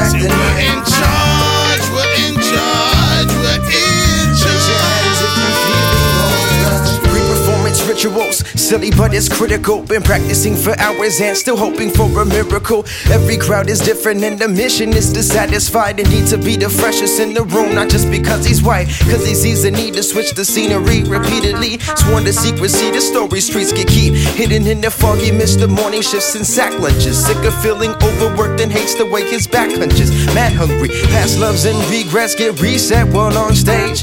It wouldn't charge. Silly, but it's critical. Been practicing for hours and still hoping for a miracle. Every crowd is different, and the mission is to satisfy the need to be the freshest in the room. Not just because he's white, cause he sees the need to switch the scenery repeatedly. Sworn to secrecy, the story streets get keep hidden in the foggy mist of morning shifts and sack lunches. Sick of feeling overworked and hates the way his back hunches. Mad hungry, past loves and regrets get reset while on stage.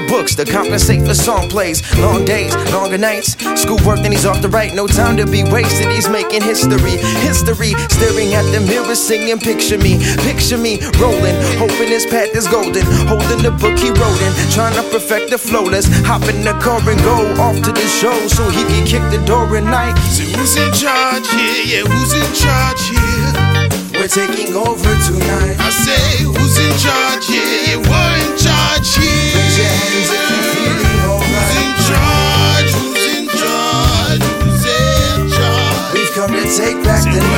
Overbooks to compensate for song plays. Long days, longer nights, schoolwork, then he's off the right. No time to be wasted, he's making history. History, staring at the mirror, singing, Picture me, picture me rolling, hoping his path is golden. Holding the book he wrote in, trying to perfect the flow. Let's hop in the car and go off to the show so he can kick the door at night. So who's in charge here? Yeah, who's in charge here? We're taking over tonight. I say, who's take back the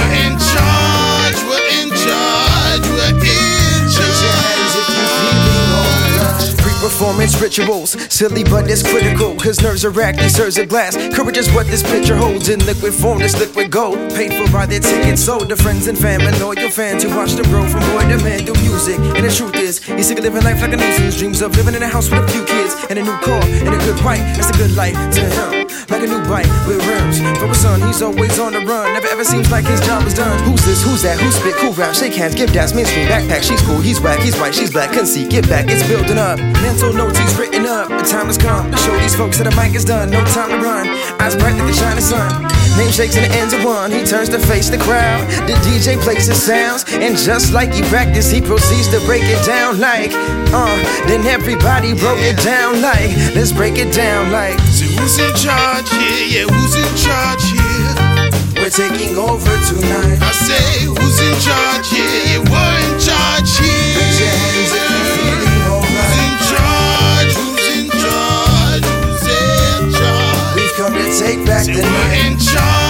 alright. Pre-performance rituals, silly but it's critical. Cause nerves are racked, these serves of glass. Courage is what this picture holds in liquid form, this liquid gold. Paid for by their tickets, sold to friends and family, loyal fans who watch them grow from boy to man through music. And the truth is, he's sick of living life like a nuisance. Dreams of living in a house with a few kids and a new car and a good wife. That's a good life to him. Like a new bike with rims. For a son, he's always on the run. Never ever seems like his job is done. Who's this? Who's that? Who spit? Cool rap? Shake hands, give daps, mainstream backpack. She's cool, he's whack, he's white, she's black. Conceit, get back, it's building up. Mental notes, he's written up. The time has come to show these folks that the mic is done. No time to run. Eyes bright like the shining sun. Name shakes and the ends of one. He turns to face the crowd. The DJ plays his sounds, and just like he practiced, he proceeds to break it down like, uh. Then everybody broke it down like, let's break it down like. So who's in charge here? Yeah, who's in charge take back the night. in charge.